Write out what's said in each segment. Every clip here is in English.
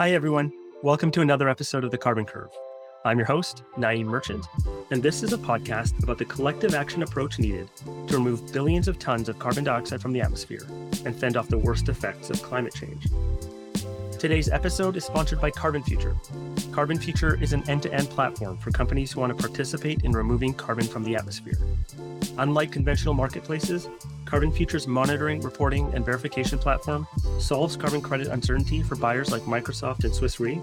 Hi, everyone. Welcome to another episode of The Carbon Curve. I'm your host, Naeem Merchant, and this is a podcast about the collective action approach needed to remove billions of tons of carbon dioxide from the atmosphere and fend off the worst effects of climate change. Today's episode is sponsored by Carbon Future. Carbon Future is an end to end platform for companies who want to participate in removing carbon from the atmosphere. Unlike conventional marketplaces, Carbon Future's monitoring, reporting, and verification platform solves carbon credit uncertainty for buyers like Microsoft and Swiss Re,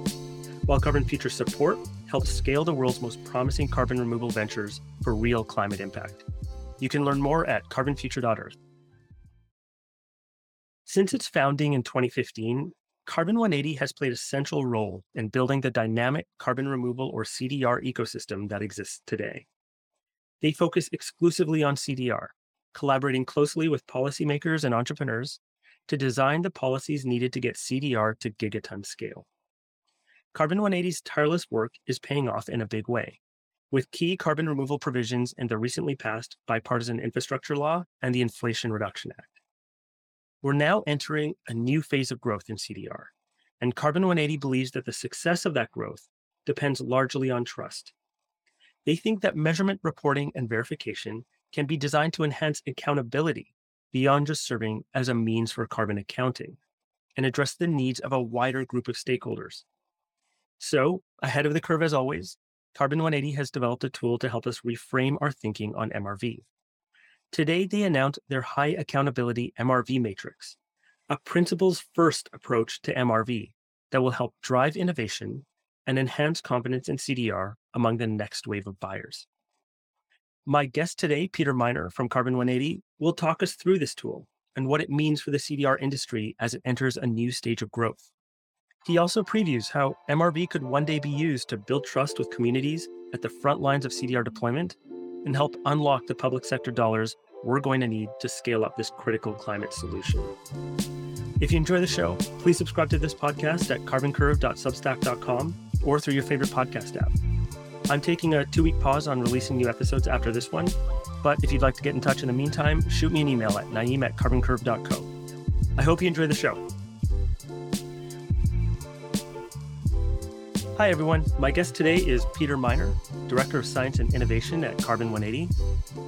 while Carbon Futures support helps scale the world's most promising carbon removal ventures for real climate impact. You can learn more at carbonfuture.earth. Since its founding in 2015, Carbon 180 has played a central role in building the dynamic carbon removal or CDR ecosystem that exists today. They focus exclusively on CDR, collaborating closely with policymakers and entrepreneurs to design the policies needed to get CDR to gigaton scale. Carbon 180's tireless work is paying off in a big way, with key carbon removal provisions in the recently passed Bipartisan Infrastructure Law and the Inflation Reduction Act. We're now entering a new phase of growth in CDR, and Carbon 180 believes that the success of that growth depends largely on trust. They think that measurement, reporting, and verification can be designed to enhance accountability beyond just serving as a means for carbon accounting and address the needs of a wider group of stakeholders. So, ahead of the curve as always, Carbon 180 has developed a tool to help us reframe our thinking on MRV. Today, they announced their High Accountability MRV Matrix, a principles first approach to MRV that will help drive innovation and enhance confidence in CDR among the next wave of buyers. My guest today, Peter Minor from Carbon 180, will talk us through this tool and what it means for the CDR industry as it enters a new stage of growth. He also previews how MRV could one day be used to build trust with communities at the front lines of CDR deployment and help unlock the public sector dollars we're going to need to scale up this critical climate solution. If you enjoy the show, please subscribe to this podcast at carboncurve.substack.com or through your favorite podcast app. I'm taking a two week pause on releasing new episodes after this one, but if you'd like to get in touch in the meantime, shoot me an email at naeem at carboncurve.co. I hope you enjoy the show. Hi, everyone. My guest today is Peter Minor, Director of Science and Innovation at Carbon 180.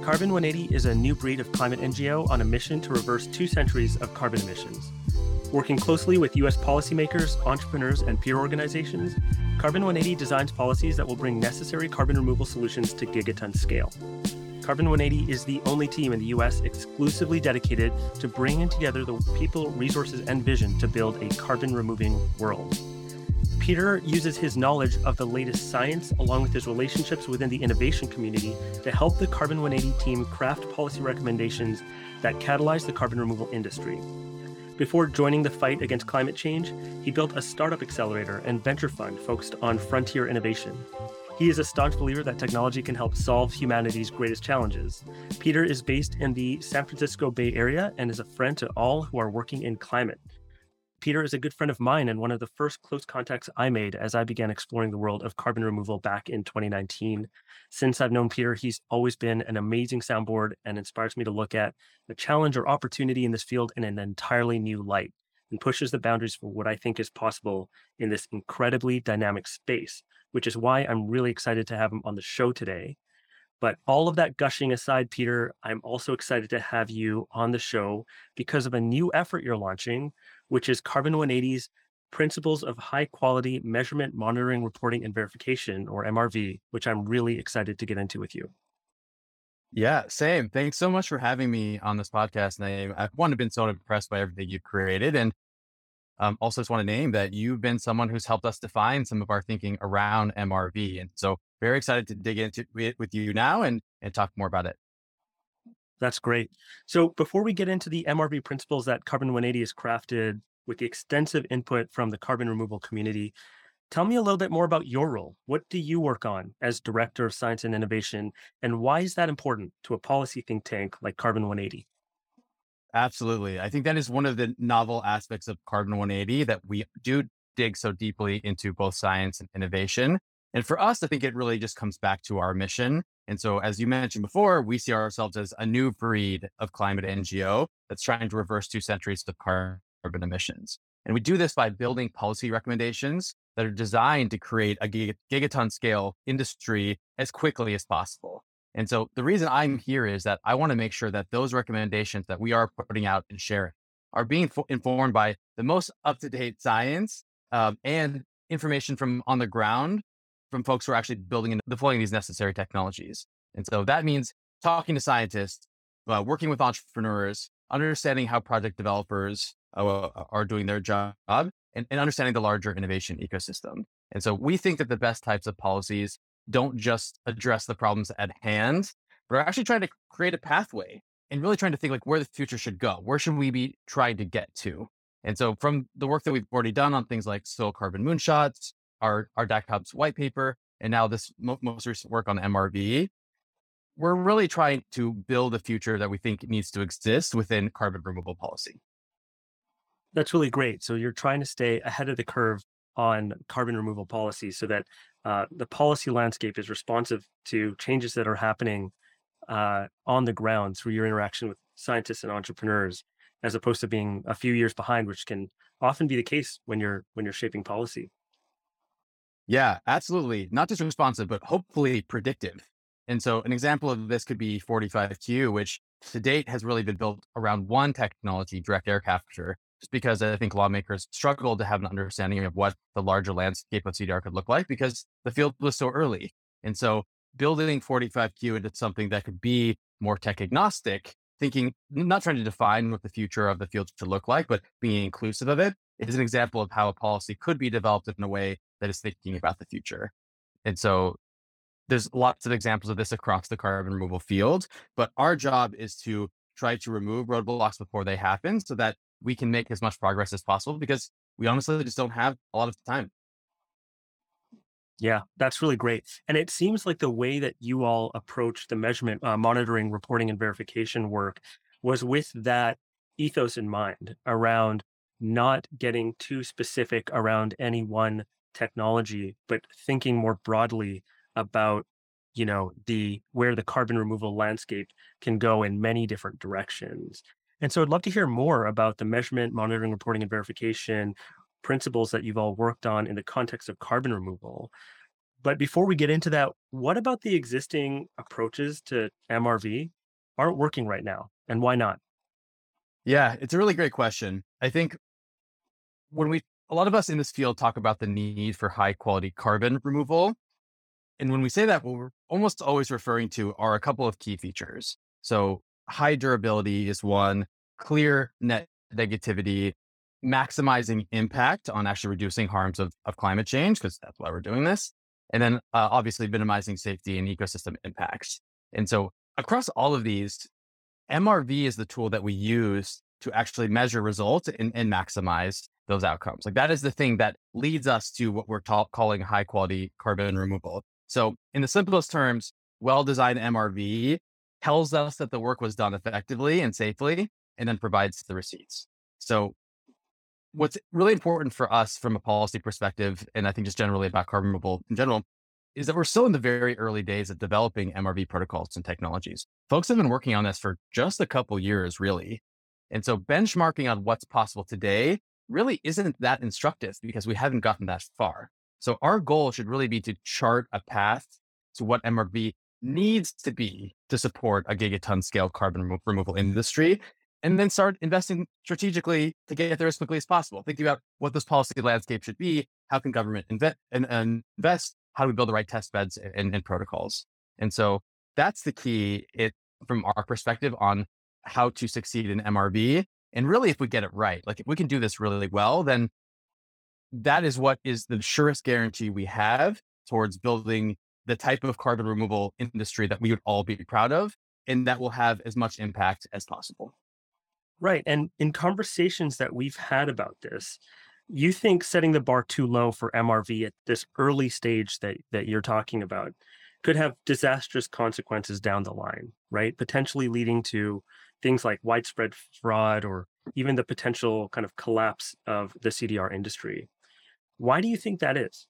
Carbon 180 is a new breed of climate NGO on a mission to reverse two centuries of carbon emissions. Working closely with U.S. policymakers, entrepreneurs, and peer organizations, Carbon 180 designs policies that will bring necessary carbon removal solutions to gigaton scale. Carbon 180 is the only team in the US exclusively dedicated to bringing together the people, resources, and vision to build a carbon removing world. Peter uses his knowledge of the latest science along with his relationships within the innovation community to help the Carbon 180 team craft policy recommendations that catalyze the carbon removal industry. Before joining the fight against climate change, he built a startup accelerator and venture fund focused on frontier innovation. He is a staunch believer that technology can help solve humanity's greatest challenges. Peter is based in the San Francisco Bay Area and is a friend to all who are working in climate. Peter is a good friend of mine and one of the first close contacts I made as I began exploring the world of carbon removal back in 2019. Since I've known Peter, he's always been an amazing soundboard and inspires me to look at the challenge or opportunity in this field in an entirely new light and pushes the boundaries for what I think is possible in this incredibly dynamic space, which is why I'm really excited to have him on the show today. But all of that gushing aside, Peter, I'm also excited to have you on the show because of a new effort you're launching, which is Carbon 180's Principles of High Quality Measurement, Monitoring, Reporting, and Verification, or MRV, which I'm really excited to get into with you. Yeah, same. Thanks so much for having me on this podcast. And I, I've one, been so impressed by everything you've created. And um, also just want to name that you've been someone who's helped us define some of our thinking around MRV. And so very excited to dig into it with you now and, and talk more about it. That's great. So before we get into the MRV principles that Carbon 180 has crafted with the extensive input from the carbon removal community, tell me a little bit more about your role. What do you work on as Director of Science and Innovation, and why is that important to a policy think tank like Carbon 180? Absolutely. I think that is one of the novel aspects of Carbon 180 that we do dig so deeply into both science and innovation. And for us, I think it really just comes back to our mission. And so, as you mentioned before, we see ourselves as a new breed of climate NGO that's trying to reverse two centuries of carbon emissions. And we do this by building policy recommendations that are designed to create a gigaton scale industry as quickly as possible. And so the reason I'm here is that I want to make sure that those recommendations that we are putting out and sharing are being fo- informed by the most up to date science um, and information from on the ground from folks who are actually building and deploying these necessary technologies. And so that means talking to scientists, uh, working with entrepreneurs, understanding how project developers uh, are doing their job, and, and understanding the larger innovation ecosystem. And so we think that the best types of policies don't just address the problems at hand, but are actually trying to create a pathway and really trying to think like where the future should go. Where should we be trying to get to? And so from the work that we've already done on things like soil carbon moonshots, our, our DAC Hubs white paper, and now this mo- most recent work on MRV, we're really trying to build a future that we think needs to exist within carbon removal policy. That's really great. So you're trying to stay ahead of the curve on carbon removal policy so that uh, the policy landscape is responsive to changes that are happening uh, on the ground through your interaction with scientists and entrepreneurs, as opposed to being a few years behind, which can often be the case when you're when you're shaping policy. Yeah, absolutely. Not just responsive, but hopefully predictive. And so an example of this could be 45Q, which to date has really been built around one technology, direct air capture, just because I think lawmakers struggled to have an understanding of what the larger landscape of CDR could look like because the field was so early. And so building 45Q into something that could be more tech agnostic, thinking, not trying to define what the future of the field should look like, but being inclusive of it is an example of how a policy could be developed in a way that is thinking about the future. And so there's lots of examples of this across the carbon removal field, but our job is to try to remove roadblocks before they happen so that we can make as much progress as possible because we honestly just don't have a lot of time. Yeah, that's really great. And it seems like the way that you all approach the measurement, uh, monitoring, reporting, and verification work was with that ethos in mind around not getting too specific around any one technology, but thinking more broadly about you know the where the carbon removal landscape can go in many different directions and so i'd love to hear more about the measurement monitoring reporting and verification principles that you've all worked on in the context of carbon removal. But before we get into that what about the existing approaches to mrv aren't working right now and why not? Yeah it's a really great question. I think when we a lot of us in this field talk about the need for high quality carbon removal and when we say that, what we're almost always referring to are a couple of key features. So high durability is one, clear net negativity, maximizing impact on actually reducing harms of, of climate change, because that's why we're doing this. And then uh, obviously minimizing safety and ecosystem impacts. And so across all of these, MRV is the tool that we use to actually measure results and, and maximize those outcomes. Like that is the thing that leads us to what we're ta- calling high quality carbon removal. So, in the simplest terms, well designed MRV tells us that the work was done effectively and safely, and then provides the receipts. So, what's really important for us from a policy perspective, and I think just generally about carbon removal in general, is that we're still in the very early days of developing MRV protocols and technologies. Folks have been working on this for just a couple years, really. And so benchmarking on what's possible today really isn't that instructive because we haven't gotten that far. So our goal should really be to chart a path to what MRV needs to be to support a gigaton scale carbon remo- removal industry and then start investing strategically to get there as quickly as possible. Thinking about what this policy landscape should be. How can government invest and, and invest? How do we build the right test beds and, and protocols? And so that's the key it, from our perspective on how to succeed in MRV. And really, if we get it right, like if we can do this really well, then that is what is the surest guarantee we have towards building the type of carbon removal industry that we would all be proud of and that will have as much impact as possible. Right. And in conversations that we've had about this, you think setting the bar too low for MRV at this early stage that, that you're talking about could have disastrous consequences down the line, right? Potentially leading to things like widespread fraud or even the potential kind of collapse of the CDR industry. Why do you think that is?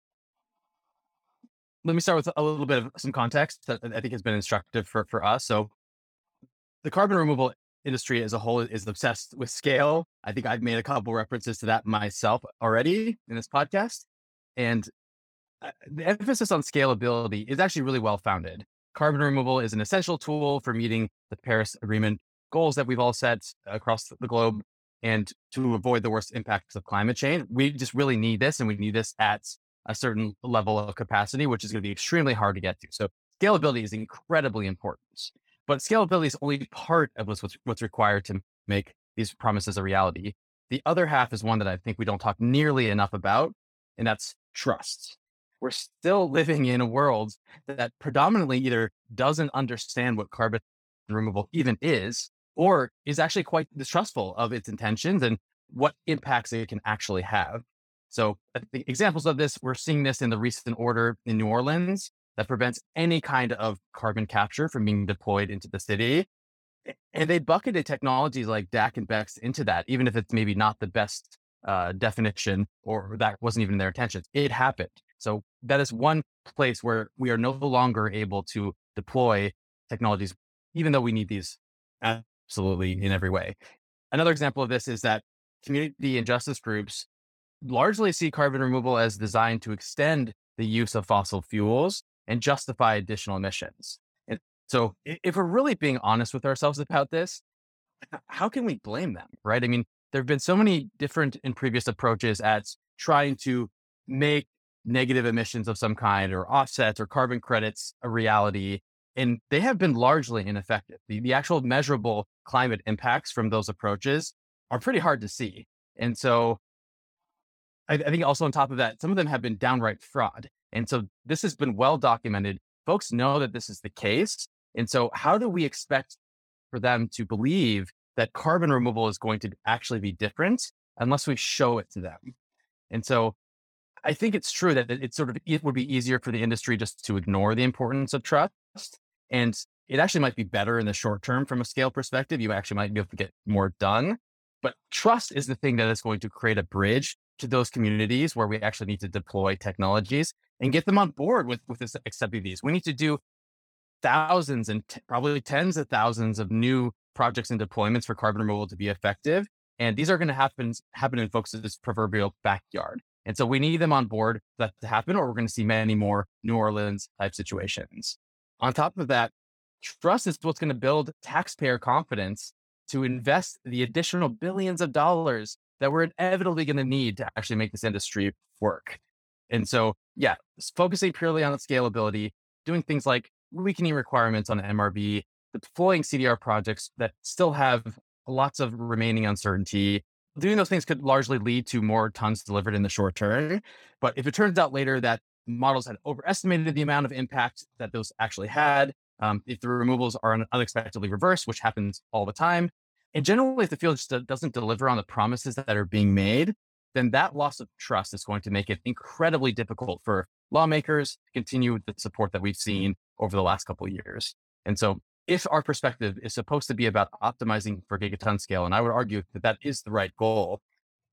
Let me start with a little bit of some context that I think has been instructive for, for us. So, the carbon removal industry as a whole is obsessed with scale. I think I've made a couple references to that myself already in this podcast. And uh, the emphasis on scalability is actually really well founded. Carbon removal is an essential tool for meeting the Paris Agreement goals that we've all set across the globe and to avoid the worst impacts of climate change. We just really need this and we need this at a certain level of capacity, which is going to be extremely hard to get to. So scalability is incredibly important. But scalability is only part of what's, what's required to make these promises a reality. The other half is one that I think we don't talk nearly enough about, and that's trust. We're still living in a world that predominantly either doesn't understand what carbon removal even is, or is actually quite distrustful of its intentions and what impacts it can actually have. So, examples of this, we're seeing this in the recent order in New Orleans that prevents any kind of carbon capture from being deployed into the city. And they bucketed technologies like DAC and BECCS into that, even if it's maybe not the best uh, definition or that wasn't even their intentions. It happened. So that is one place where we are no longer able to deploy technologies, even though we need these absolutely in every way. Another example of this is that community and justice groups largely see carbon removal as designed to extend the use of fossil fuels and justify additional emissions. And so, if we're really being honest with ourselves about this, how can we blame them? Right? I mean, there have been so many different and previous approaches at trying to make negative emissions of some kind or offsets or carbon credits a reality. And they have been largely ineffective. The, the actual measurable climate impacts from those approaches are pretty hard to see. And so I, I think also on top of that, some of them have been downright fraud. And so this has been well documented. Folks know that this is the case. And so how do we expect for them to believe that carbon removal is going to actually be different unless we show it to them? And so I think it's true that it's sort of, it would be easier for the industry just to ignore the importance of trust. And it actually might be better in the short term from a scale perspective. You actually might be able to get more done. But trust is the thing that is going to create a bridge to those communities where we actually need to deploy technologies and get them on board with, with this accepting these. We need to do thousands and t- probably tens of thousands of new projects and deployments for carbon removal to be effective. And these are going to happen, happen in folks' proverbial backyard. And so we need them on board for that to happen, or we're going to see many more New Orleans type situations. On top of that, trust is what's going to build taxpayer confidence to invest the additional billions of dollars that we're inevitably going to need to actually make this industry work. And so, yeah, focusing purely on scalability, doing things like weakening requirements on MRV, deploying CDR projects that still have lots of remaining uncertainty. Doing those things could largely lead to more tons delivered in the short term. But if it turns out later that models had overestimated the amount of impact that those actually had, um, if the removals are unexpectedly reversed, which happens all the time, and generally, if the field just doesn't deliver on the promises that are being made, then that loss of trust is going to make it incredibly difficult for lawmakers to continue with the support that we've seen over the last couple of years. And so, if our perspective is supposed to be about optimizing for gigaton scale, and I would argue that that is the right goal,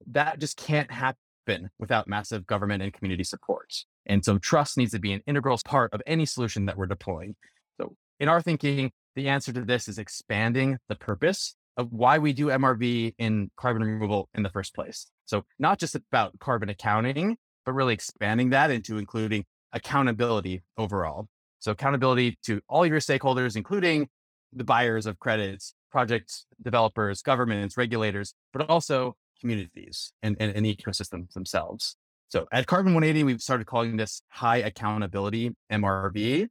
that just can't happen without massive government and community support. And so, trust needs to be an integral part of any solution that we're deploying. So, in our thinking, the answer to this is expanding the purpose of why we do MRV in carbon removal in the first place. So not just about carbon accounting, but really expanding that into including accountability overall. So accountability to all your stakeholders, including the buyers of credits, projects, developers, governments, regulators, but also communities and, and, and ecosystems themselves. So at Carbon 180, we've started calling this high accountability MRV.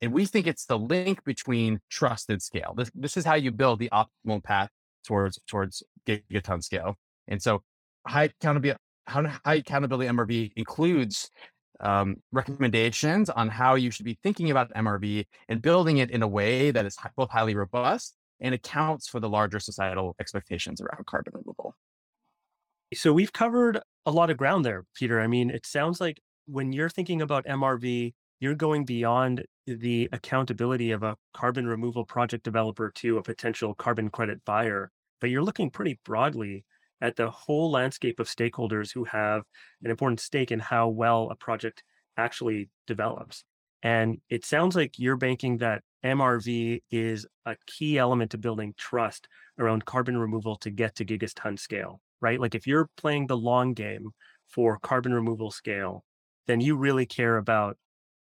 And we think it's the link between trust and scale. This, this is how you build the optimal path towards, towards gigaton scale. And so high accountability, high accountability MRV includes um, recommendations on how you should be thinking about MRV and building it in a way that is both highly robust and accounts for the larger societal expectations around carbon removal. So we've covered a lot of ground there, Peter. I mean, it sounds like when you're thinking about MRV, you're going beyond the accountability of a carbon removal project developer to a potential carbon credit buyer, but you're looking pretty broadly at the whole landscape of stakeholders who have an important stake in how well a project actually develops. And it sounds like you're banking that MRV is a key element to building trust around carbon removal to get to gigaton scale, right? Like if you're playing the long game for carbon removal scale, then you really care about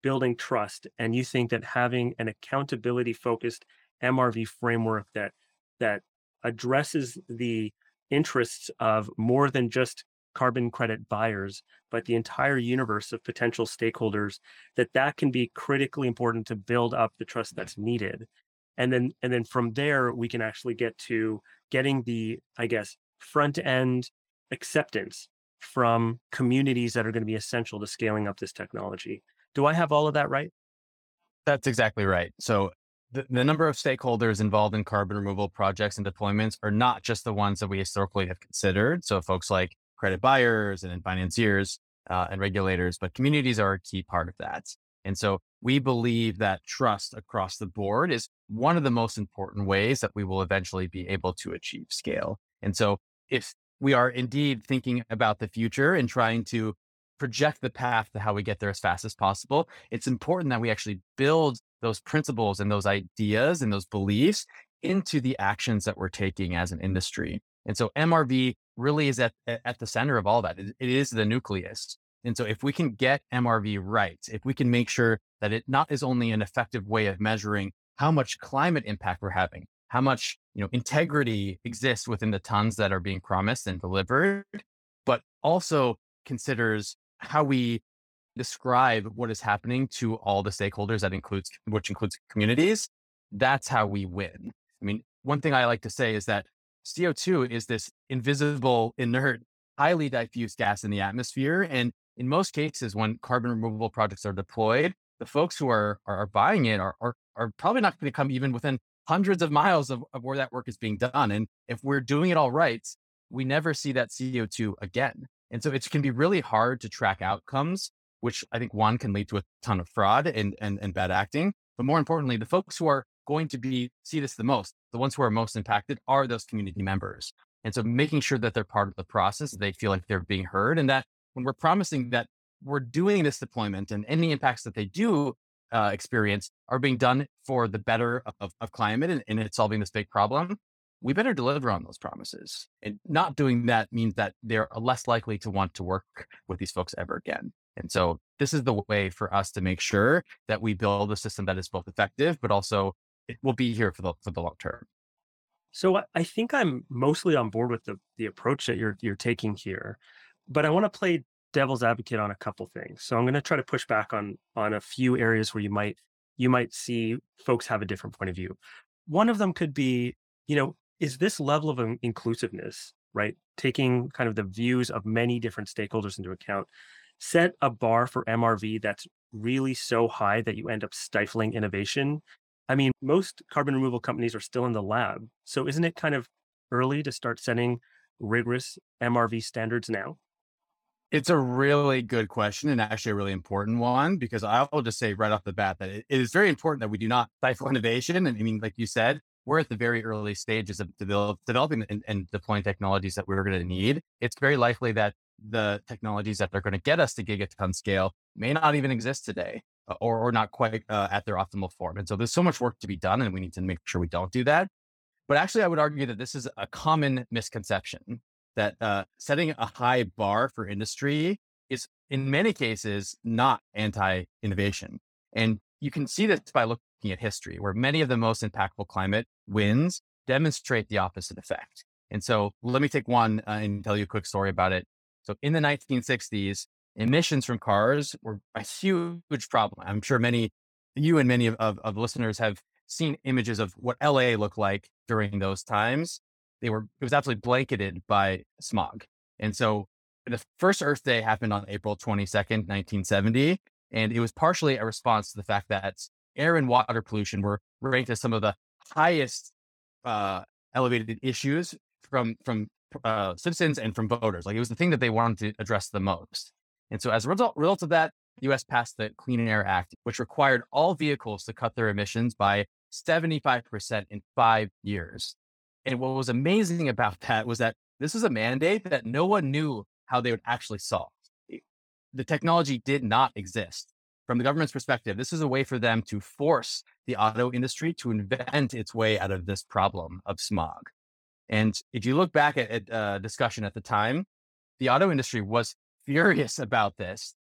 building trust and you think that having an accountability focused MRV framework that that addresses the interests of more than just carbon credit buyers but the entire universe of potential stakeholders that that can be critically important to build up the trust that's needed. And then and then from there we can actually get to getting the i guess front end acceptance from communities that are going to be essential to scaling up this technology do I have all of that right? That's exactly right. So the, the number of stakeholders involved in carbon removal projects and deployments are not just the ones that we historically have considered. So folks like credit buyers and financiers uh, and regulators, but communities are a key part of that. And so we believe that trust across the board is one of the most important ways that we will eventually be able to achieve scale. And so if we are indeed thinking about the future and trying to project the path to how we get there as fast as possible, it's important that we actually build those principles and those ideas and those beliefs into the actions that we're taking as an industry. And so MRV really is at, at the center of all that. It, is the nucleus. And so if we can get MRV right, if we can make sure that it not is only an effective way of measuring how much climate impact we're having, how much you know integrity exists within the tons that are being promised and delivered, but also considers how we describe what is happening to all the stakeholders that includes which includes communities that's how we win. I mean one thing i like to say is that co2 is this invisible inert highly diffuse gas in the atmosphere and in most cases when carbon removal projects are deployed the folks who are are, buying it are, are are probably not going to come even within hundreds of miles of, of where that work is being done and if we're doing it all right we never see that co2 again and so it can be really hard to track outcomes, which I think one can lead to a ton of fraud and, and, and bad acting. But more importantly, the folks who are going to be see this the most, the ones who are most impacted are those community members. And so making sure that they're part of the process, they feel like they're being heard and that when we're promising that we're doing this deployment and any impacts that they do uh, experience are being done for the better of, of climate and, and it's solving this big problem, we better deliver on those promises. And not doing that means that they're less likely to want to work with these folks ever again. And so this is the way for us to make sure that we build a system that is both effective, but also it will be here for the for the long term. So I think I'm mostly on board with the the approach that you're you're taking here, but I want to play devil's advocate on a couple things. So I'm going to try to push back on on a few areas where you might you might see folks have a different point of view. One of them could be, you know, is this level of inclusiveness, right? Taking kind of the views of many different stakeholders into account, set a bar for MRV that's really so high that you end up stifling innovation. I mean, most carbon removal companies are still in the lab. So isn't it kind of early to start setting rigorous MRV standards now? It's a really good question and actually a really important one because I'll just say right off the bat that it is very important that we do not stifle innovation. And I mean, like you said, we're at the very early stages of develop, developing and, and, deploying technologies that we're going to need. It's very likely that the technologies that are going to get us to gigaton scale may not even exist today uh, or, or not quite uh, at their optimal form. And so there's so much work to be done and we need to make sure we don't do that. But actually, I would argue that this is a common misconception that uh, setting a high bar for industry is in many cases not anti innovation. And you can see this by looking looking at history, where many of the most impactful climate wins demonstrate the opposite effect. And so let me take one uh, and tell you a quick story about it. So in the 1960s, emissions from cars were a huge problem. I'm sure many, you and many of, of, of listeners have seen images of what LA looked like during those times. They were, it was absolutely blanketed by smog. And so the first Earth Day happened on April 22nd, 1970. And it was partially a response to the fact that air and water pollution were ranked as some of the highest uh, elevated issues from from uh, citizens and from voters. Like it was the thing that they wanted to address the most. And so as a result, result of that, the U.S. passed the Clean Air Act, which required all vehicles to cut their emissions by 75% in five years. And what was amazing about that was that this was a mandate that no one knew how they would actually solve. The technology did not exist. From the government's perspective, this is a way for them to force the auto industry to invent its way out of this problem of smog. And if you look back at, at uh, discussion at the time, the auto industry was furious about this.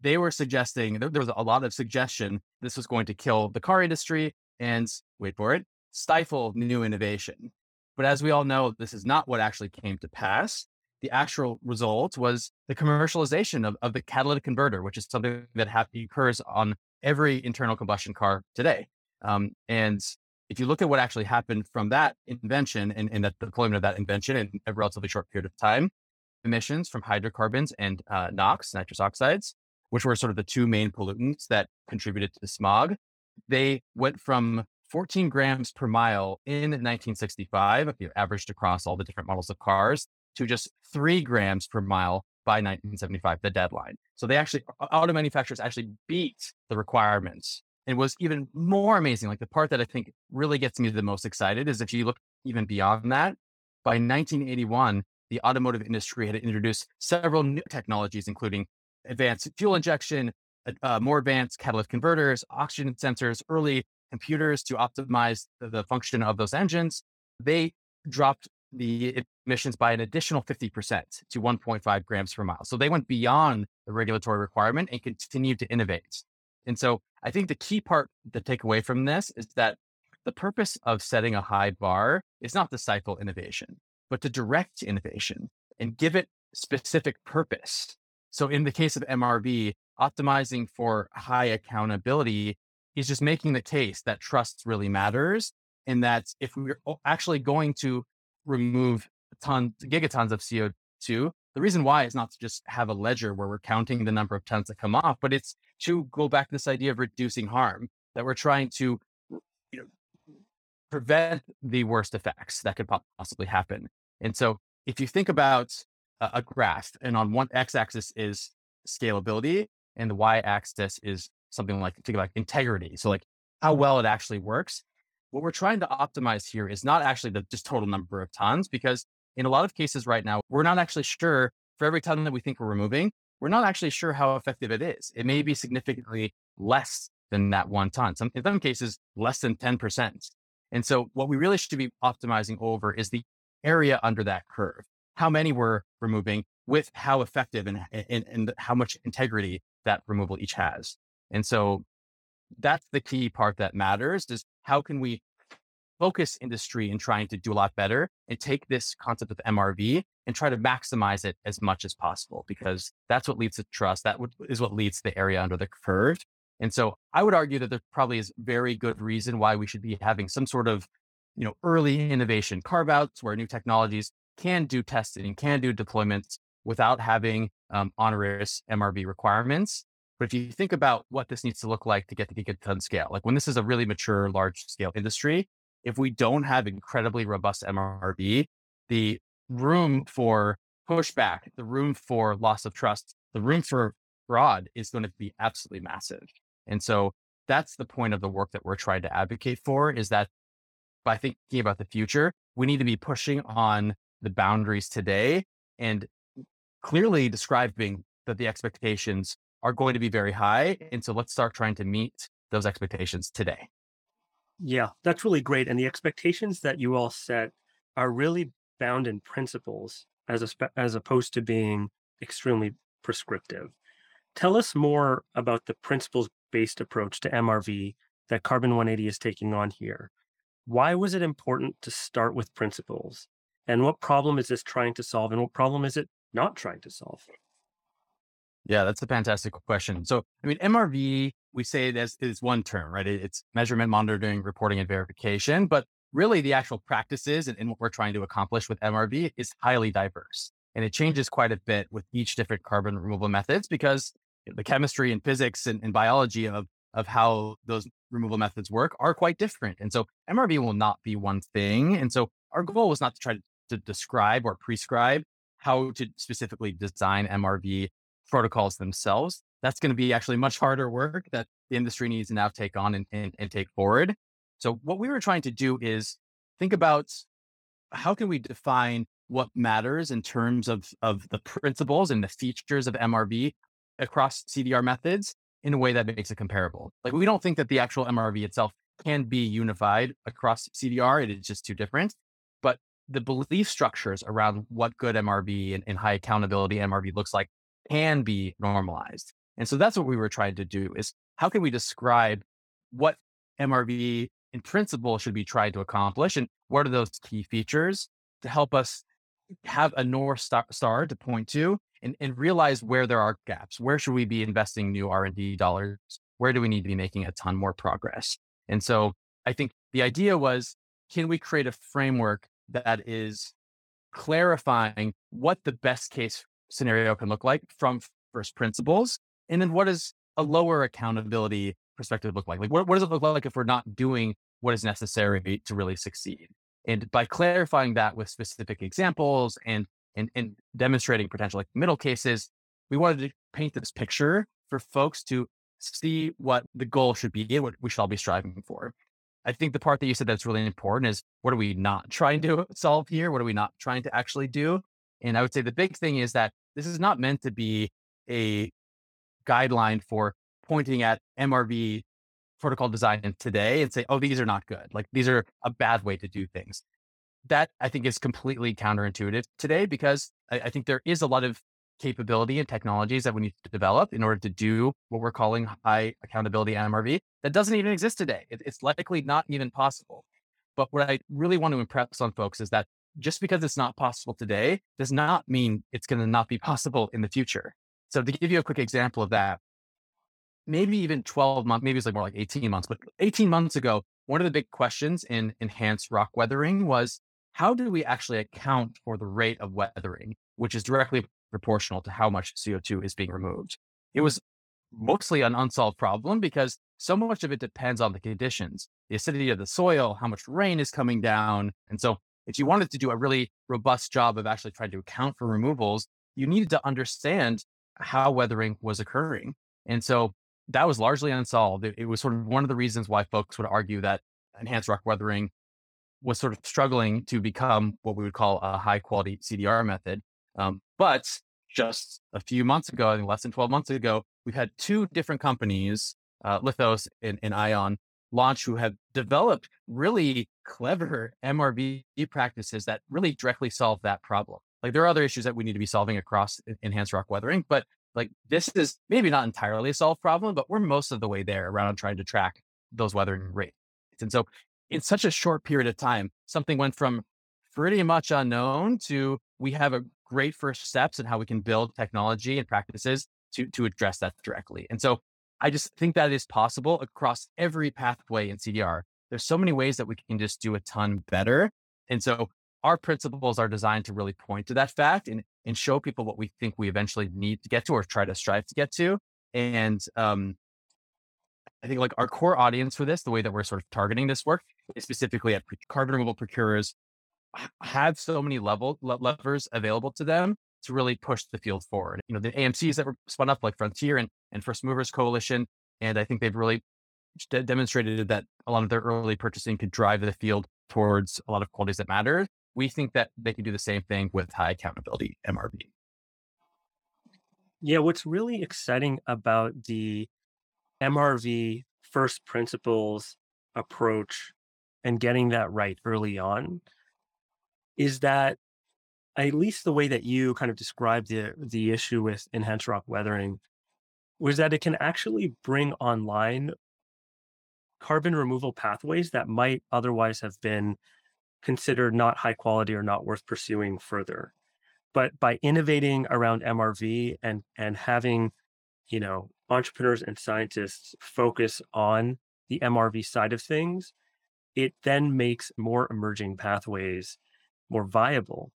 They were suggesting there, there was a lot of suggestion this was going to kill the car industry and wait for it, stifle new innovation. But as we all know, this is not what actually came to pass. The actual result was the commercialization of, of the catalytic converter, which is something that ha- occurs on every internal combustion car today. Um, and if you look at what actually happened from that invention and, and the deployment of that invention in a relatively short period of time, emissions from hydrocarbons and uh, NOx, nitrous oxides, which were sort of the two main pollutants that contributed to the smog, they went from 14 grams per mile in 1965, if you averaged across all the different models of cars, to just three grams per mile by 1975, the deadline. So they actually, auto manufacturers actually beat the requirements and was even more amazing. Like the part that I think really gets me the most excited is if you look even beyond that, by 1981, the automotive industry had introduced several new technologies, including advanced fuel injection, uh, more advanced catalytic converters, oxygen sensors, early computers to optimize the, the function of those engines. They dropped the emissions by an additional 50% to 1.5 grams per mile. So they went beyond the regulatory requirement and continued to innovate. And so I think the key part to take away from this is that the purpose of setting a high bar is not to stifle innovation, but to direct innovation and give it specific purpose. So in the case of MRV, optimizing for high accountability is just making the case that trust really matters. And that if we're actually going to remove tons, gigatons of CO2, the reason why is not to just have a ledger where we're counting the number of tons that come off, but it's to go back to this idea of reducing harm, that we're trying to you know, prevent the worst effects that could possibly happen. And so if you think about a, graph, and on one x axis is scalability, and the y axis is something like think about integrity. So like how well it actually works. What we're trying to optimize here is not actually the just total number of tons, because in a lot of cases right now, we're not actually sure for every ton that we think we're removing, we're not actually sure how effective it is. It may be significantly less than that one ton. Some, in some cases, less than 10%. And so what we really should be optimizing over is the area under that curve, how many we're removing with how effective and, and, and how much integrity that removal each has. And so that's the key part that matters is how can we focus industry in trying to do a lot better and take this concept of MRV and try to maximize it as much as possible because that's what leads to trust. That is what leads to the area under the curve. And so I would argue that there probably is very good reason why we should be having some sort of, you know, early innovation carve outs where new technologies can do testing, can do deployments without having um, onerous MRV requirements. But if you think about what this needs to look like to get to gigaton scale, like when this is a really mature, large scale industry, if we don't have incredibly robust MRV, the room for pushback, the room for loss of trust, the room for fraud is going to be absolutely massive. And so that's the point of the work that we're trying to advocate for is that by thinking about the future, we need to be pushing on the boundaries today and clearly describing that the expectations are going to be very high. And so let's start trying to meet those expectations today. Yeah, that's really great. And the expectations that you all set are really bound in principles as, a, as opposed to being extremely prescriptive. Tell us more about the principles based approach to MRV that Carbon 180 is taking on here. Why was it important to start with principles? And what problem is this trying to solve? And what problem is it not trying to solve? Yeah, that's a fantastic question. So, I mean, MRV, we say it as is one term, right? It's measurement, monitoring, reporting, and verification. But really, the actual practices and, and what we're trying to accomplish with MRV is highly diverse. And it changes quite a bit with each different carbon removal methods because the chemistry and physics and, and biology of, of how those removal methods work are quite different. And so MRV will not be one thing. And so our goal was not to try to, to describe or prescribe how to specifically design MRV protocols themselves. That's going to be actually much harder work that the industry needs to now take on and, and, and take forward. So what we were trying to do is think about how can we define what matters in terms of, of the principles and the features of MRV across CDR methods, in a way that makes it comparable. Like we don't think that the actual MRV itself can be unified across CDR. It is just too different. But the belief structures around what good MRV and, and high accountability MRV looks like can be normalized. And so that's what we were trying to do is how can we describe what MRV in principle should be trying to accomplish and what are those key features to help us have a north star, to point to and, and realize where there are gaps. Where should we be investing new R&D dollars? Where do we need to be making a ton more progress? And so I think the idea was, can we create a framework that is clarifying what the best case scenario can look like from first principles? And then what does a lower accountability perspective look like? Like, what, what does it look like if we're not doing what is necessary to really succeed? And by clarifying that with specific examples and, and, and demonstrating potential like middle cases, we wanted to paint this picture for folks to see what the goal should be and what we should all be striving for. I think the part that you said that's really important is what are we not trying to solve here? What are we not trying to actually do? And I would say the big thing is that this is not meant to be a guideline for pointing at MRV protocol design today and say, oh, these are not good. Like these are a bad way to do things. That I think is completely counterintuitive today because I, I think there is a lot of capability and technologies that we need to develop in order to do what we're calling high accountability MRV that doesn't even exist today. It, it's likely not even possible. But what I really want to impress on folks is that just because it's not possible today does not mean it's going to not be possible in the future. So to give you a quick example of that, maybe even 12 months, maybe it's like more like 18 months, but 18 months ago, one of the big questions in enhanced rock weathering was how do we actually account for the rate of weathering, which is directly proportional to how much CO2 is being removed? It was mostly an unsolved problem because so much of it depends on the conditions, the acidity of the soil, how much rain is coming down. And so if you wanted to do a really robust job of actually trying to account for removals, you needed to understand how weathering was occurring. And so that was largely unsolved. It, it, was sort of one of the reasons why folks would argue that enhanced rock weathering was sort of struggling to become what we would call a high quality CDR method. Um, but just a few months ago, I think less than 12 months ago, we've had two different companies, uh, Lithos and, and Eion, launch who have developed really clever MRV practices that really directly solve that problem. Like there are other issues that we need to be solving across enhanced rock weathering, but like this is maybe not entirely a solved problem, but we're most of the way there around trying to track those weathering mm. rates. And so in such a short period of time, something went from pretty much unknown to we have a great first steps in how we can build technology and practices to, to address that directly. And so I just think that is possible across every pathway in CDR. There's so many ways that we can just do a ton better. And so our principles are designed to really point to that fact and, and show people what we think we eventually need to get to or try to strive to get to. And um, I think like our core audience for this, the way that we're sort of targeting this work is specifically at carbon removal procurers have so many level le- levers available to them to really push the field forward. You know, the AMCs mm-hmm. that were spun up like Frontier and, and First Movers Coalition. And I think they've really demonstrated that a lot of their early purchasing could drive the field towards a lot of qualities that matter we think that they can do the same thing with high accountability MRV. Yeah, what's really exciting about the MRV first principles approach and getting that right early on is that at least the way that you kind of described the the issue with enhanced rock weathering was that it can actually bring online carbon removal pathways that might otherwise have been considered not high quality or not worth pursuing further. But by innovating around MRV and and having, you know, entrepreneurs and scientists focus on the MRV side of things, it then makes more emerging pathways more viable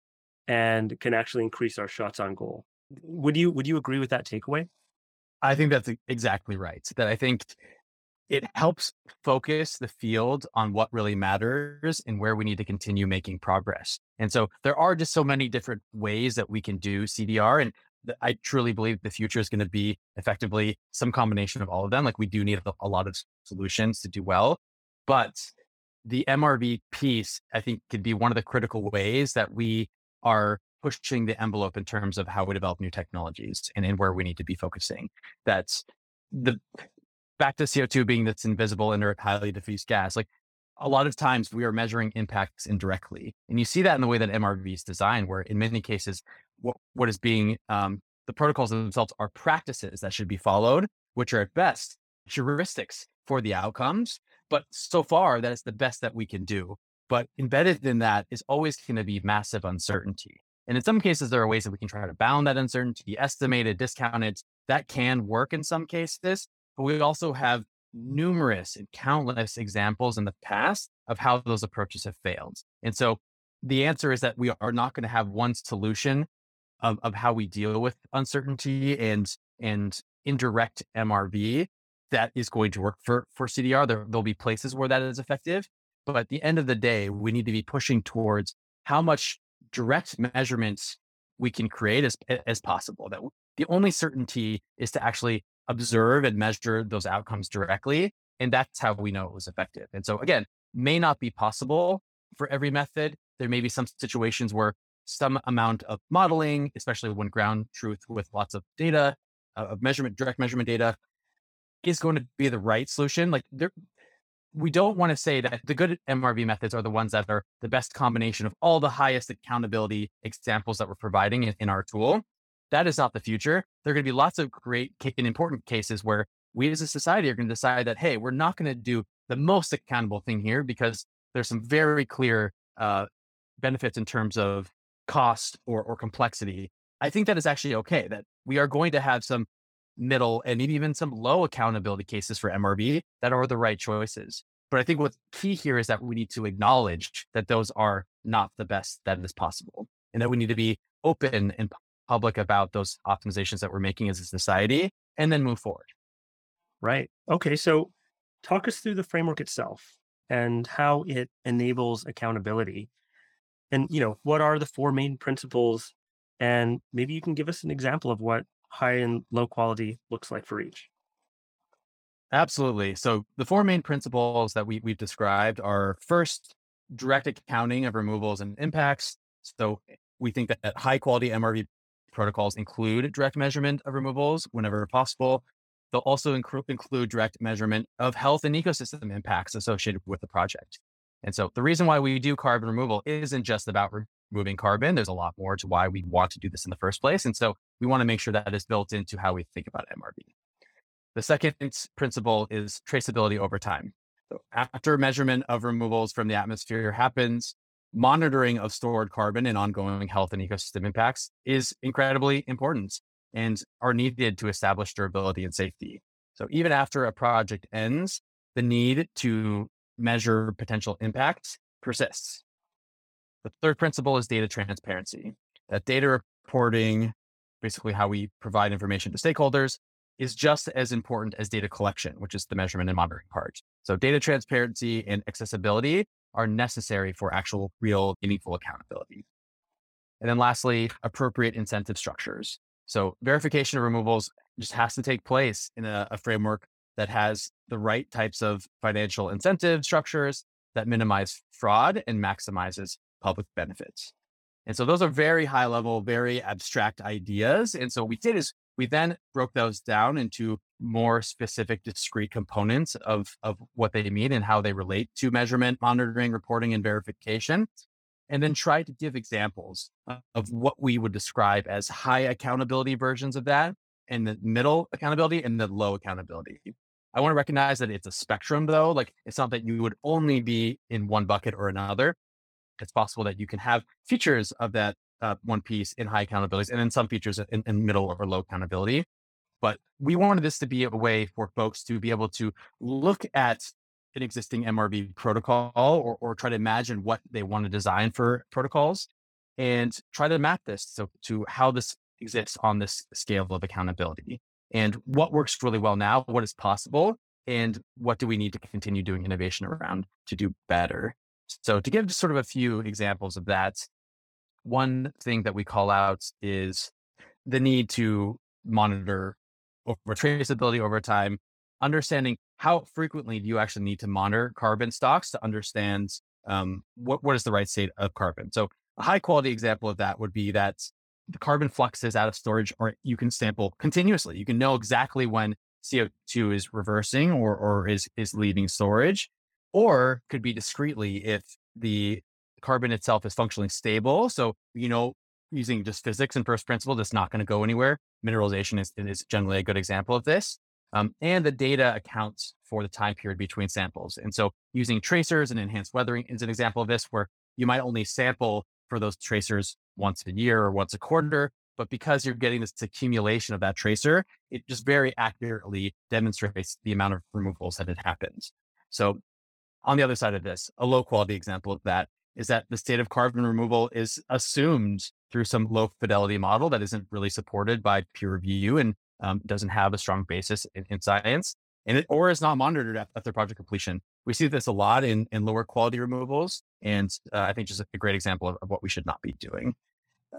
and can actually increase our shots on goal. Would you would you agree with that takeaway? I think that's exactly right. That I think it helps focus the field on what really matters and where we need to continue making progress. And so there are just so many different ways that we can do CDR. And I truly believe the future is going to be effectively some combination of all of them. Like we do need a lot of solutions to do well, but the MRV piece, I think could be one of the critical ways that we are pushing the envelope in terms of how we develop new technologies and, and where we need to be focusing. That's the back to CO2 being this invisible, inert, highly diffuse gas, like a lot of times we are measuring impacts indirectly. And you see that in the way that MRV is designed, where in many cases, what, what is being, um, the protocols themselves are practices that should be followed, which are at best heuristics for the outcomes. But so far, that is the best that we can do. But embedded in that is always going to be massive uncertainty. And in some cases, there are ways that we can try to bound that uncertainty, estimate it, discount it. That can work in some cases. But we also have numerous and countless examples in the past of how those approaches have failed. And so the answer is that we are not going to have one solution of, of how we deal with uncertainty and and indirect MRV that is going to work for for CDR. There, there'll be places where that is effective, but at the end of the day, we need to be pushing towards how much direct measurements we can create as as possible. That the only certainty is to actually observe and measure those outcomes directly. And that's how we know it was effective. And so again, may not be possible for every method. There may be some situations where some amount of modeling, especially when ground truth with lots of data, uh, of measurement, direct measurement data, is going to be the right solution. Like there, we don't want to say that the good MRV methods are the ones that are the best combination of all the highest accountability examples that we're providing in, in our tool. That is not the future. There are going to be lots of great and important cases where we as a society are going to decide that, hey, we're not going to do the most accountable thing here because there's some very clear uh, benefits in terms of cost or, or complexity. I think that is actually okay, that we are going to have some middle and maybe even some low accountability cases for MRV that are the right choices. But I think what's key here is that we need to acknowledge that those are not the best that is possible and that we need to be open and public about those optimizations that we're making as a society and then move forward. Right. Okay. So talk us through the framework itself and how it enables accountability. And, you know, what are the four main principles? And maybe you can give us an example of what high and low quality looks like for each. Absolutely. So the four main principles that we, we've described are first, direct accounting of removals and impacts. So eh, we think that high quality MRV protocols include direct measurement of removals whenever possible. They'll also inc- include direct measurement of health and ecosystem impacts associated with the project. And so the reason why we do carbon removal isn't just about removing carbon. There's a lot more to why we want to do this in the first place. And so we want to make sure that is built into how we think about MRV. The second principle is traceability over time. So after measurement of removals from the atmosphere happens, monitoring of stored carbon and ongoing health and ecosystem impacts is incredibly important and are needed to establish durability and safety. So even after a project ends, the need to measure potential impacts persists. The third principle is data transparency. That data reporting, basically how we provide information to stakeholders, is just as important as data collection, which is the measurement and monitoring part. So data transparency and accessibility are necessary for actual, real, meaningful accountability. And then lastly, appropriate incentive structures. So verification of removals just has to take place in a, a framework that has the right types of financial incentive structures that minimize fraud and maximizes public benefits. And so those are very high level, very abstract ideas. And so what we did is we then broke those down into more specific, discrete components of, of what they mean and how they relate to measurement, monitoring, reporting, and verification. And then try to give examples of what we would describe as high accountability versions of that, and the middle accountability, and the low accountability. I want to recognize that it's a spectrum, though. Like it's not that you would only be in one bucket or another. It's possible that you can have features of that uh, one piece in high accountabilities and then some features in, in middle or low accountability. But we wanted this to be a way for folks to be able to look at an existing MRV protocol or, or try to imagine what they want to design for protocols and try to map this so, to how this exists on this scale of accountability and what works really well now, what is possible, and what do we need to continue doing innovation around to do better. So to give just sort of a few examples of that, one thing that we call out is the need to monitor over traceability over time, understanding how frequently do you actually need to monitor carbon stocks to understand um, what, what is the right state of carbon. So a high quality example of that would be that the carbon fluxes out of storage or you can sample continuously. You can know exactly when CO2 is reversing or, or is, is leaving storage, or could be discreetly if the carbon itself is functionally stable. So, you know, using just physics and first principle, that's not going to go anywhere. Mineralization is, is generally a good example of this. Um, and the data accounts for the time period between samples. And so using tracers and enhanced weathering is an example of this, where you might only sample for those tracers once a year or once a quarter. But because you're getting this accumulation of that tracer, it just very accurately demonstrates the amount of removals that had happened. So on the other side of this, a low quality example of that is that the state of carbon removal is assumed through some low fidelity model that isn't really supported by peer review and um, doesn't have a strong basis in, in science and it, or is not monitored after project completion. We see this a lot in, in lower quality removals. And uh, I think just a great example of, of, what we should not be doing.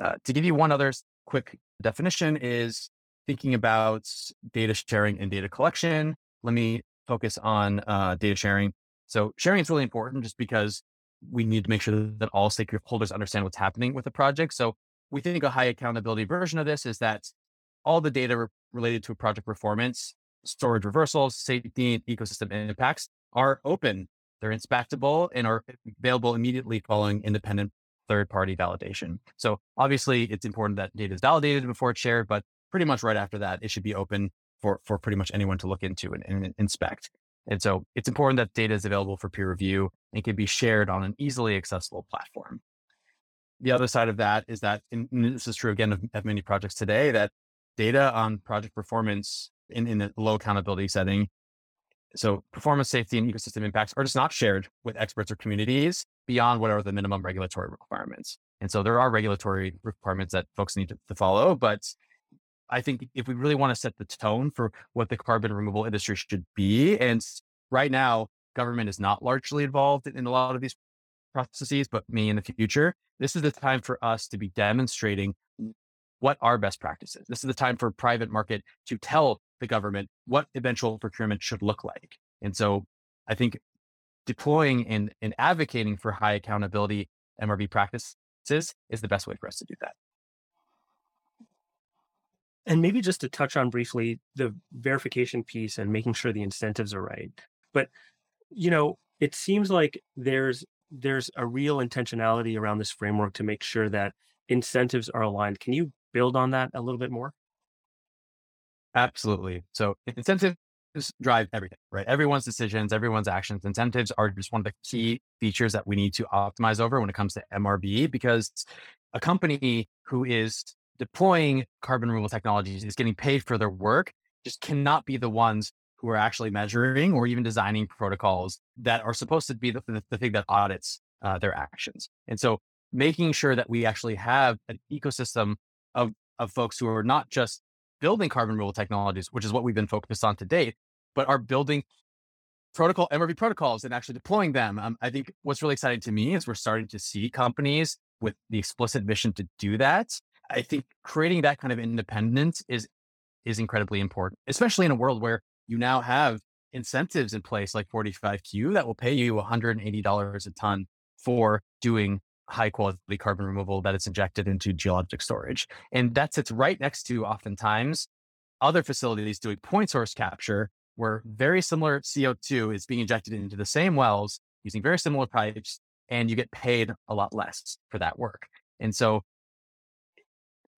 Uh, to give you one other quick definition is thinking about data sharing and data collection. Let me focus on uh, data sharing. So sharing is really important just because we need to make sure that all stakeholders understand what's happening with the project. So we think a high accountability version of this is that all the data re- related to project performance, storage reversals, safety, and ecosystem impacts are open. They're inspectable and are available immediately following independent third party validation. So obviously it's important that data is validated before it's shared, but pretty much right after that, it should be open for, for pretty much anyone to look into and, and inspect. And so it's important that data is available for peer review and can be shared on an easily accessible platform. The other side of that is that, and this is true again of, of many projects today, that data on project performance in, in a low accountability setting. So performance safety and ecosystem impacts are just not shared with experts or communities beyond what are the minimum regulatory requirements. And so there are regulatory requirements that folks need to, to follow, but I think if we really want to set the tone for what the carbon removal industry should be, and right now, government is not largely involved in a lot of these processes, but me in the future, this is the time for us to be demonstrating what are best practices. This is the time for private market to tell the government what eventual procurement should look like. And so I think deploying and, and advocating for high accountability MRV practices is the best way for us to do that. And maybe just to touch on briefly the verification piece and making sure the incentives are right. But you know, it seems like there's there's a real intentionality around this framework to make sure that incentives are aligned. Can you build on that a little bit more? Absolutely. So incentives drive everything, right? Everyone's decisions, everyone's actions. Incentives are just one of the key features that we need to optimize over when it comes to MRV because a company who is deploying carbon removal technologies is getting paid for their work just cannot be the ones who are actually measuring or even designing protocols that are supposed to be the, the, the thing that audits uh, their actions. And so making sure that we actually have an ecosystem of, of folks who are not just building carbon removal technologies, which is what we've been focused on to date, but are building protocol MRV protocols and actually deploying them. Um, I think what's really exciting to me is we're starting to see companies with the explicit mission to do that. I think creating that kind of independence is is incredibly important, especially in a world where you now have incentives in place like 45Q that will pay you $180 a ton for doing high quality carbon removal that is injected into geologic storage. And that sits right next to oftentimes other facilities doing point source capture where very similar CO2 is being injected into the same wells using very similar pipes and you get paid a lot less for that work. And so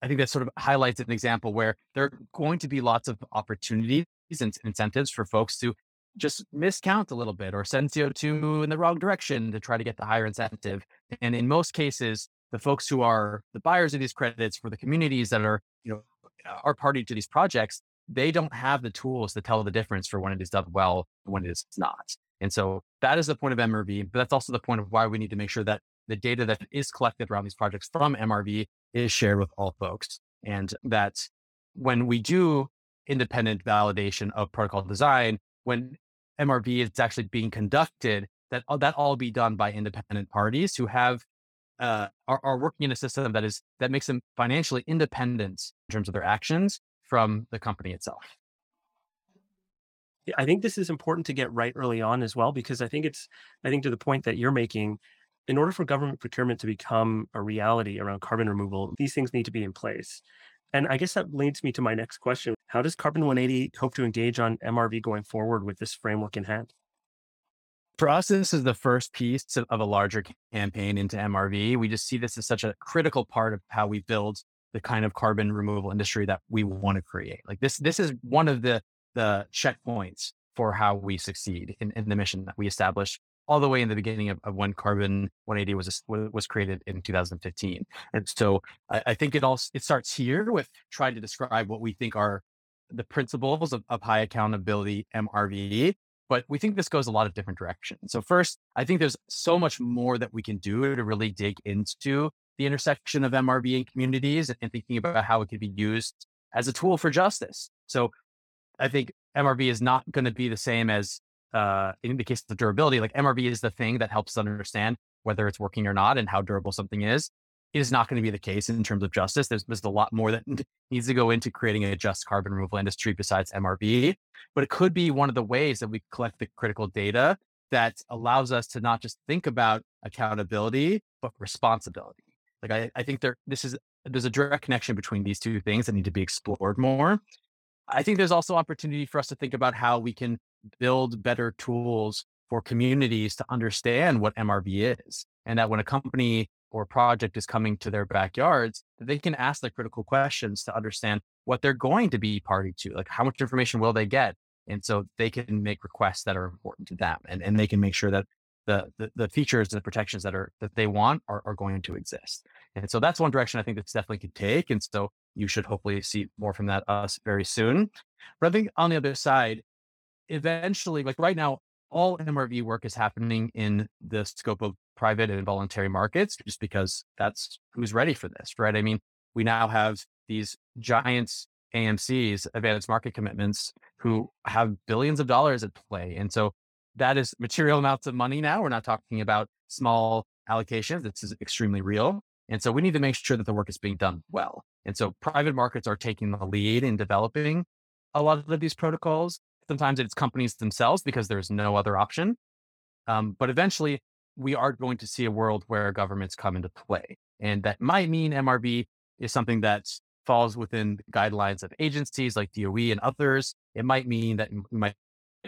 I think that sort of highlights an example where there are going to be lots of opportunities and incentives for folks to just miscount a little bit or send CO2 in the wrong direction to try to get the higher incentive. And in most cases, the folks who are the buyers of these credits for the communities that are, you know, are party to these projects, they don't have the tools to tell the difference for when it is done well when it is not. And so that is the point of MRV, but that's also the point of why we need to make sure that the data that is collected around these projects from MRV is shared with all folks. And that when we do independent validation of protocol design, when MRV is actually being conducted, that that all be done by independent parties who have uh, are, are working in a system that is that makes them financially independent in terms of their actions from the company itself. I think this is important to get right early on as well, because I think it's, I think to the point that you're making, in order for government procurement to become a reality around carbon removal, these things need to be in place. And I guess that leads me to my next question. How does Carbon 180 hope to engage on MRV going forward with this framework in hand? For us, this is the first piece of a larger campaign into MRV. We just see this as such a critical part of how we build the kind of carbon removal industry that we want to create. Like this, this is one of the the checkpoints for how we succeed in, in the mission that we established all the way in the beginning of, of when Carbon 180 was was created in 2015. And so I, I, think it all it starts here with trying to describe what we think are the principles of, of high accountability MRV. But we think this goes a lot of different directions. So first, I think there's so much more that we can do to really dig into the intersection of MRV and communities and thinking about how it could be used as a tool for justice. So I think MRV is not going to be the same as uh, in the case of durability, like MRV is the thing that helps us understand whether it's working or not and how durable something is. It is not going to be the case in terms of justice. There's, there's a lot more that needs to go into creating a just carbon removal industry besides MRV. But it could be one of the ways that we collect the critical data that allows us to not just think about accountability, but responsibility. Like I, I think there, this is there's a direct connection between these two things that need to be explored more. I think there's also opportunity for us to think about how we can build better tools for communities to understand what MRV is. And that when a company or project is coming to their backyards, they can ask the critical questions to understand what they're going to be party to. Like how much information will they get? And so they can make requests that are important to them and, and they can make sure that the, the, the features and the protections that are that they want are, are going to exist. And so that's one direction I think that's definitely could take. And so you should hopefully see more from that uh, us very soon. But I think on the other side, eventually, like right now, all MRV work is happening in the scope of private and voluntary markets, just because that's who's ready for this, right? I mean, we now have these giant AMCs, advanced market commitments, who have billions of dollars at play. And so that is material amounts of money now. We're not talking about small allocations. This is extremely real. And so we need to make sure that the work is being done well. And so private markets are taking the lead in developing a lot of these protocols. Sometimes it's companies themselves because there's no other option. Um, but eventually, we are going to see a world where governments come into play. And that might mean MRV is something that falls within guidelines of agencies like DOE and others. It might mean that we might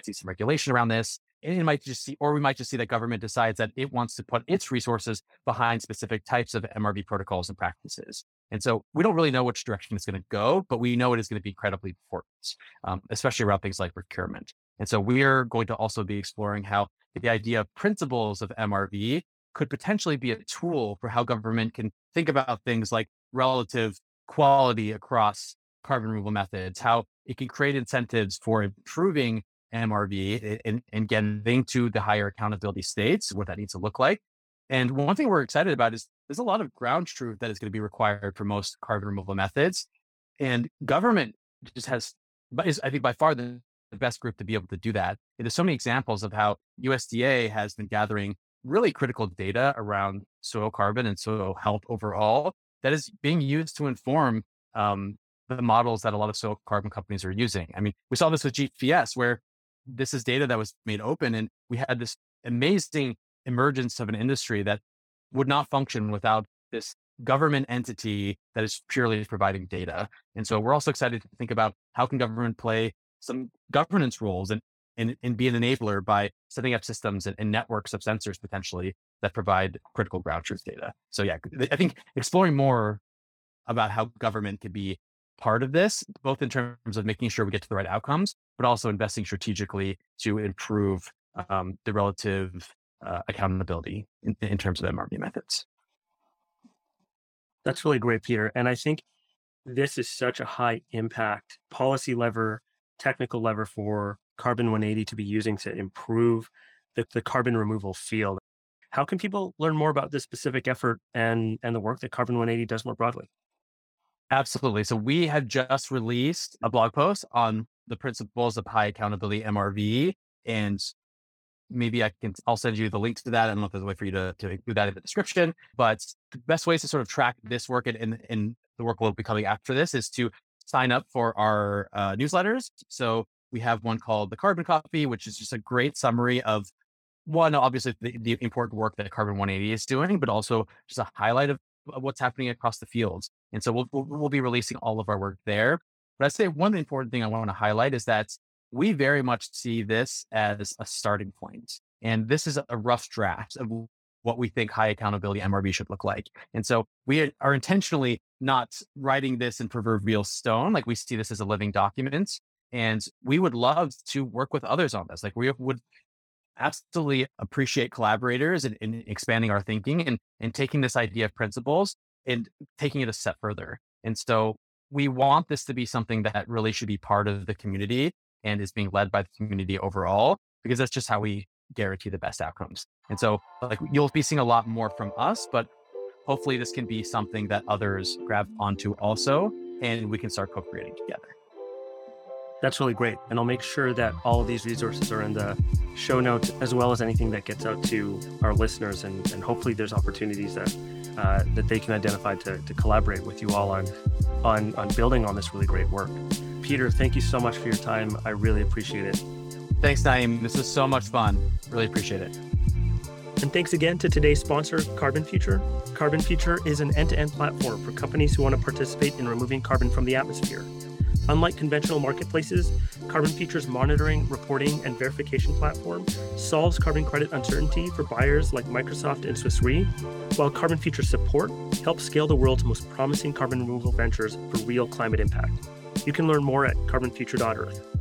see some regulation around this. And it might just see, or we might just see that government decides that it wants to put its resources behind specific types of MRV protocols and practices. And so we don't really know which direction it's going to go, but we know it is going to be incredibly important, um, especially around things like procurement. And so we are going to also be exploring how the idea of principles of MRV could potentially be a tool for how government can think about things like relative quality across carbon removal methods, how it can create incentives for improving MRV and, and getting to the higher accountability states, what that needs to look like. And one thing we're excited about is there's a lot of ground truth that is going to be required for most carbon removal methods. And government just has, is, I think, by far the, the best group to be able to do that. And there's so many examples of how USDA has been gathering really critical data around soil carbon and soil health overall that is being used to inform um, the models that a lot of soil carbon companies are using. I mean, we saw this with GPS, where this is data that was made open, and we had this amazing emergence of an industry that would not function without this government entity that is purely providing data. And so we're also excited to think about how can government play some governance roles and, and, and be an enabler by setting up systems and, and networks of sensors potentially that provide critical ground truth data. So yeah, I think exploring more about how government could be part of this, both in terms of making sure we get to the right outcomes, but also investing strategically to improve um, the relative uh, accountability in, in terms of MRV methods. That's really great, Peter. And I think this is such a high impact policy lever, technical lever for Carbon 180 to be using to improve the, the carbon removal field. How can people learn more about this specific effort and, and the work that Carbon 180 does more broadly? Absolutely. So we have just released a blog post on the principles of high accountability MRV. And maybe I can, I'll send you the link to that. I don't know if there's a way for you to, to include that in the description, but the best ways to sort of track this work and, and the work will be coming after this is to sign up for our uh, newsletters. So we have one called the Carbon Copy, which is just a great summary of one, obviously the, the important work that Carbon 180 is doing, but also just a highlight of what's happening across the fields. And so we'll, we'll, we'll be releasing all of our work there. But I'd say one important thing I want to highlight is that we very much see this as a starting point. And this is a rough draft of what we think high accountability MRV should look like. And so we are intentionally not writing this in proverbial stone. Like we see this as a living document. And we would love to work with others on this. Like we would absolutely appreciate collaborators in expanding our thinking and, and taking this idea of principles and taking it a step further. And so we want this to be something that really should be part of the community and is being led by the community overall, because that's just how we guarantee the best outcomes. And so like you'll be seeing a lot more from us, but hopefully this can be something that others grab onto also and we can start co-creating together. That's really great. And I'll make sure that all of these resources are in the show notes as well as anything that gets out to our listeners. And, and hopefully there's opportunities that uh, that they can identify to, to collaborate with you all on, on, on building on this really great work. Peter, thank you so much for your time. I really appreciate it. Thanks, Eion. This was so much fun. Really appreciate it. And thanks again to today's sponsor, Carbon Future. Carbon Future is an end to end platform for companies who want to participate in removing carbon from the atmosphere. Unlike conventional marketplaces, Carbon Future's monitoring, reporting, and verification platform solves carbon credit uncertainty for buyers like Microsoft and Swiss Re, while Carbon Future's support helps scale the world's most promising carbon removal ventures for real climate impact. You can learn more at carbonfuture.earth.